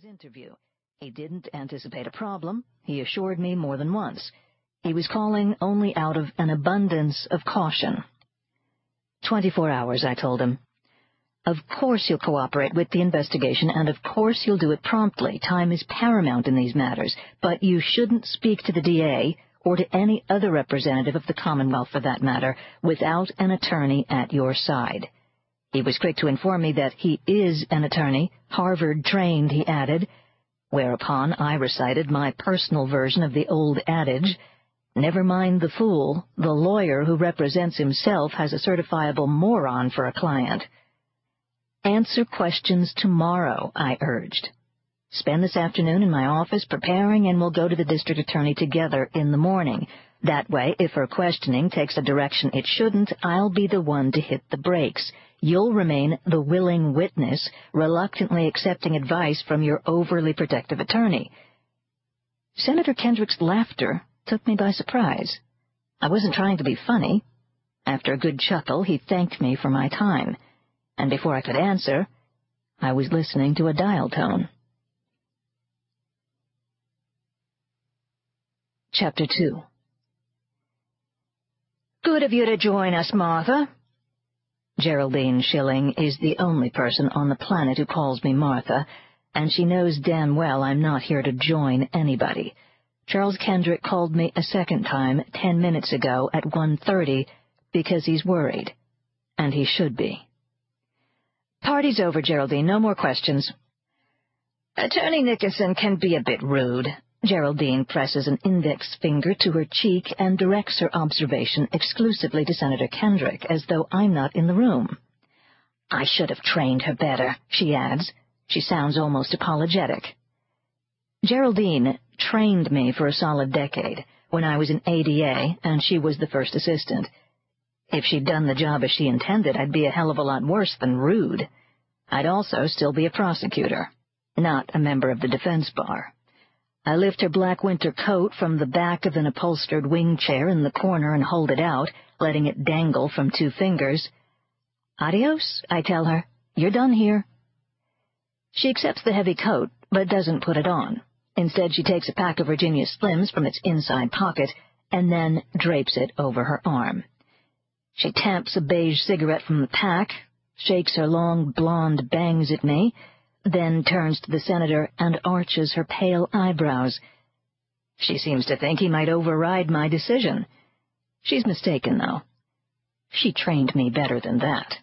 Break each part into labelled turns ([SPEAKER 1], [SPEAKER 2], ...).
[SPEAKER 1] his interview. He didn't anticipate a problem, he assured me more than once. He was calling only out of an abundance of caution. Twenty-four hours, I told him. Of course you'll cooperate with the investigation, and of course you'll do it promptly. Time is paramount in these matters, but you shouldn't speak to the DA, or to any other representative of the Commonwealth for that matter, without an attorney at your side. He was quick to inform me that he is an attorney, Harvard-trained, he added, whereupon I recited my personal version of the old adage, Never mind the fool, the lawyer who represents himself has a certifiable moron for a client. Answer questions tomorrow, I urged. Spend this afternoon in my office preparing and we'll go to the district attorney together in the morning. That way, if her questioning takes a direction it shouldn't, I'll be the one to hit the brakes. You'll remain the willing witness, reluctantly accepting advice from your overly protective attorney. Senator Kendrick's laughter took me by surprise. I wasn't trying to be funny. After a good chuckle, he thanked me for my time, and before I could answer, I was listening to a dial tone. Chapter 2 Good of you to join us, Martha. Geraldine Schilling is the only person on the planet who calls me Martha, and she knows damn well I'm not here to join anybody. Charles Kendrick called me a second time ten minutes ago at 1.30 because he's worried. And he should be. Party's over, Geraldine. No more questions. Attorney Nickerson can be a bit rude. Geraldine presses an index finger to her cheek and directs her observation exclusively to Senator Kendrick, as though I'm not in the room. I should have trained her better, she adds. She sounds almost apologetic. Geraldine trained me for a solid decade when I was in ADA and she was the first assistant. If she'd done the job as she intended, I'd be a hell of a lot worse than rude. I'd also still be a prosecutor, not a member of the defense bar. I lift her black winter coat from the back of an upholstered wing chair in the corner and hold it out, letting it dangle from two fingers. Adios, I tell her. You're done here. She accepts the heavy coat, but doesn't put it on. Instead, she takes a pack of Virginia Slims from its inside pocket and then drapes it over her arm. She tamps a beige cigarette from the pack, shakes her long blonde bangs at me, then turns to the senator and arches her pale eyebrows. She seems to think he might override my decision. She's mistaken, though. She trained me better than that.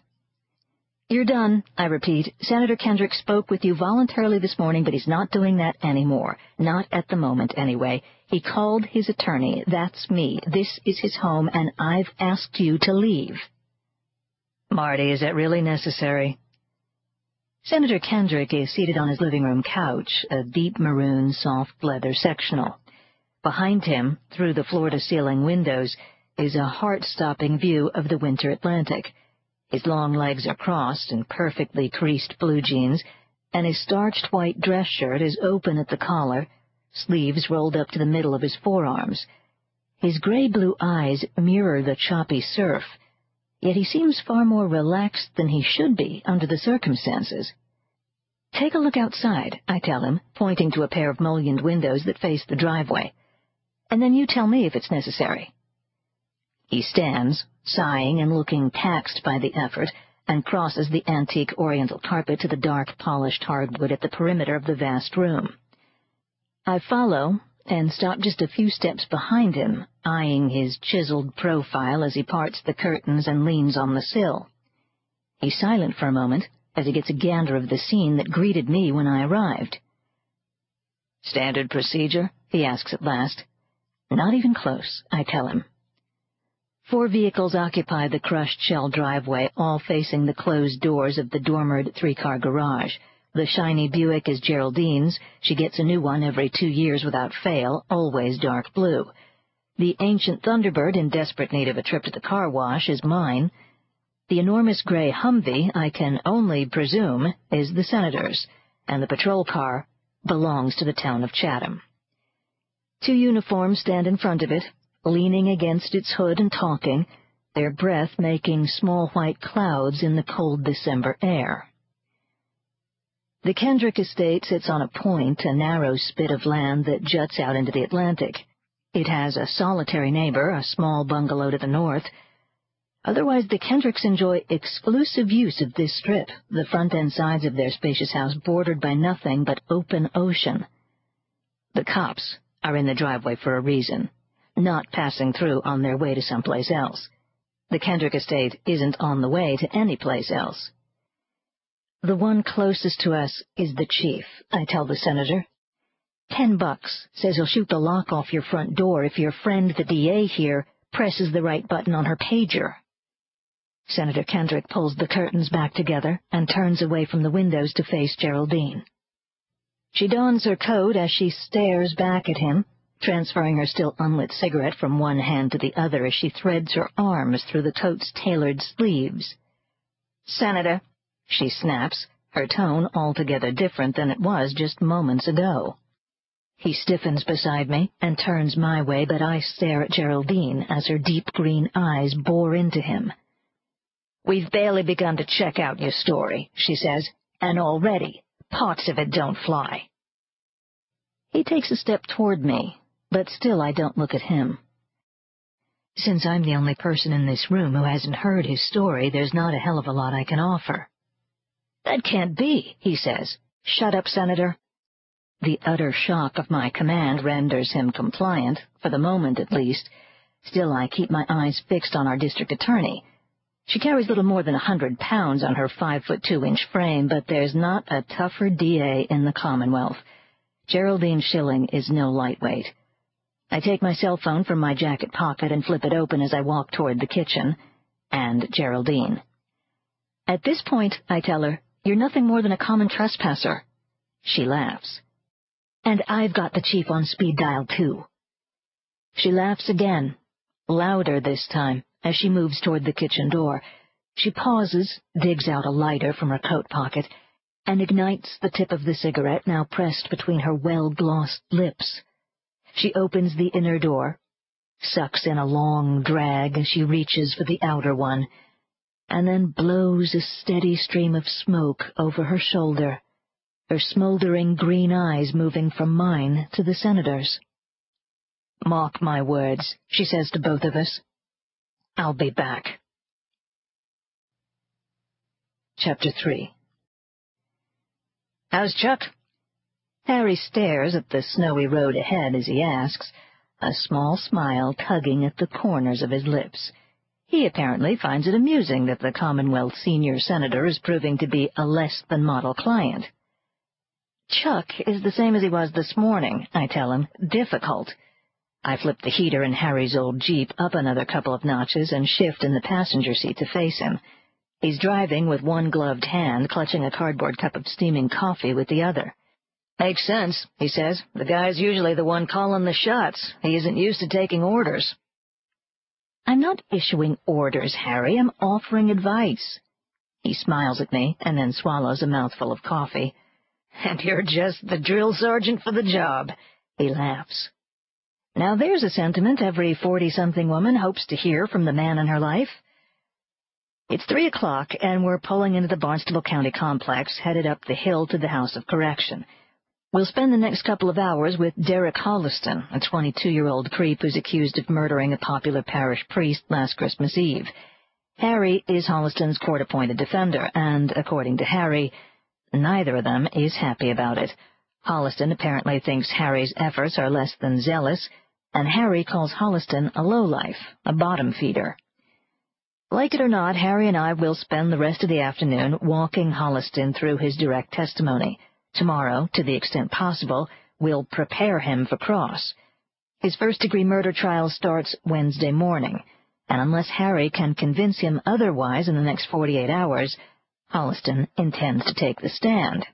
[SPEAKER 1] You're done, I repeat. Senator Kendrick spoke with you voluntarily this morning, but he's not doing that anymore. Not at the moment, anyway. He called his attorney. That's me. This is his home, and I've asked you to leave. Marty, is it really necessary? Senator Kendrick is seated on his living room couch, a deep maroon soft leather sectional. Behind him, through the floor-to-ceiling windows, is a heart-stopping view of the winter Atlantic. His long legs are crossed in perfectly creased blue jeans, and his starched white dress shirt is open at the collar, sleeves rolled up to the middle of his forearms. His gray-blue eyes mirror the choppy surf, yet he seems far more relaxed than he should be under the circumstances. Take a look outside, I tell him, pointing to a pair of mullioned windows that face the driveway. And then you tell me if it's necessary. He stands, sighing and looking taxed by the effort, and crosses the antique oriental carpet to the dark polished hardwood at the perimeter of the vast room. I follow, and stop just a few steps behind him, eyeing his chiseled profile as he parts the curtains and leans on the sill. He's silent for a moment as he gets a gander of the scene that greeted me when I arrived. Standard procedure? he asks at last. Not even close, I tell him. Four vehicles occupy the crushed shell driveway, all facing the closed doors of the dormered three-car garage. The shiny Buick is Geraldine's. She gets a new one every two years without fail, always dark blue. The ancient Thunderbird, in desperate need of a trip to the car wash, is mine. The enormous gray Humvee, I can only presume, is the Senator's, and the patrol car belongs to the town of Chatham. Two uniforms stand in front of it, leaning against its hood and talking, their breath making small white clouds in the cold December air. The Kendrick estate sits on a point, a narrow spit of land that juts out into the Atlantic. It has a solitary neighbor, a small bungalow to the north. Otherwise, the Kendricks enjoy exclusive use of this strip, the front and sides of their spacious house bordered by nothing but open ocean. The cops are in the driveway for a reason, not passing through on their way to someplace else. The Kendrick estate isn't on the way to any place else. The one closest to us is the chief, I tell the senator. Ten bucks says he'll shoot the lock off your front door if your friend, the DA here, presses the right button on her pager. Senator Kendrick pulls the curtains back together and turns away from the windows to face Geraldine. She dons her coat as she stares back at him, transferring her still unlit cigarette from one hand to the other as she threads her arms through the coat's tailored sleeves. Senator, she snaps, her tone altogether different than it was just moments ago. He stiffens beside me and turns my way, but I stare at Geraldine as her deep green eyes bore into him. We've barely begun to check out your story, she says, and already parts of it don't fly. He takes a step toward me, but still I don't look at him. Since I'm the only person in this room who hasn't heard his story, there's not a hell of a lot I can offer. That can't be, he says. Shut up, Senator. The utter shock of my command renders him compliant, for the moment at least. Still, I keep my eyes fixed on our district attorney. She carries little more than a hundred pounds on her five-foot-two-inch frame, but there's not a tougher DA in the Commonwealth. Geraldine Schilling is no lightweight. I take my cell phone from my jacket pocket and flip it open as I walk toward the kitchen. And Geraldine. At this point, I tell her, you're nothing more than a common trespasser. She laughs. And I've got the chief on speed dial, too. She laughs again, louder this time, as she moves toward the kitchen door. She pauses, digs out a lighter from her coat pocket, and ignites the tip of the cigarette now pressed between her well-glossed lips. She opens the inner door, sucks in a long drag as she reaches for the outer one, and then blows a steady stream of smoke over her shoulder her smoldering green eyes moving from mine to the senator's. Mark my words, she says to both of us. I'll be back. Chapter 3 How's Chuck? Harry stares at the snowy road ahead as he asks, a small smile tugging at the corners of his lips. He apparently finds it amusing that the Commonwealth senior senator is proving to be a less-than-model client. Chuck is the same as he was this morning, I tell him. Difficult. I flip the heater in Harry's old Jeep up another couple of notches and shift in the passenger seat to face him. He's driving with one gloved hand, clutching a cardboard cup of steaming coffee with the other. Makes sense, he says. The guy's usually the one calling the shots. He isn't used to taking orders. I'm not issuing orders, Harry. I'm offering advice. He smiles at me and then swallows a mouthful of coffee. And you're just the drill sergeant for the job. He laughs. Now there's a sentiment every forty-something woman hopes to hear from the man in her life. It's three o'clock, and we're pulling into the Barnstable County complex, headed up the hill to the House of Correction. We'll spend the next couple of hours with Derek Holliston, a 22-year-old creep who's accused of murdering a popular parish priest last Christmas Eve. Harry is Holliston's court-appointed defender, and, according to Harry, Neither of them is happy about it. Holliston apparently thinks Harry's efforts are less than zealous, and Harry calls Holliston a lowlife, a bottom feeder. Like it or not, Harry and I will spend the rest of the afternoon walking Holliston through his direct testimony. Tomorrow, to the extent possible, we'll prepare him for cross. His first-degree murder trial starts Wednesday morning, and unless Harry can convince him otherwise in the next 48 hours, Holliston intends to take the stand.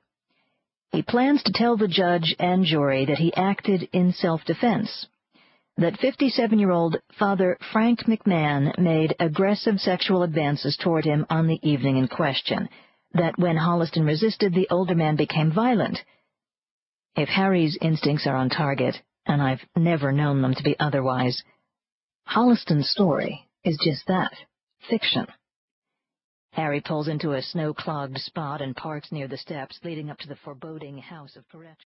[SPEAKER 1] He plans to tell the judge and jury that he acted in self-defense, that 57-year-old Father Frank McMahon made aggressive sexual advances toward him on the evening in question, that when Holliston resisted, the older man became violent. If Harry's instincts are on target, and I've never known them to be otherwise, Holliston's story is just that, fiction. Harry pulls into a snow-clogged spot and parks near the steps leading up to the foreboding House of Correction.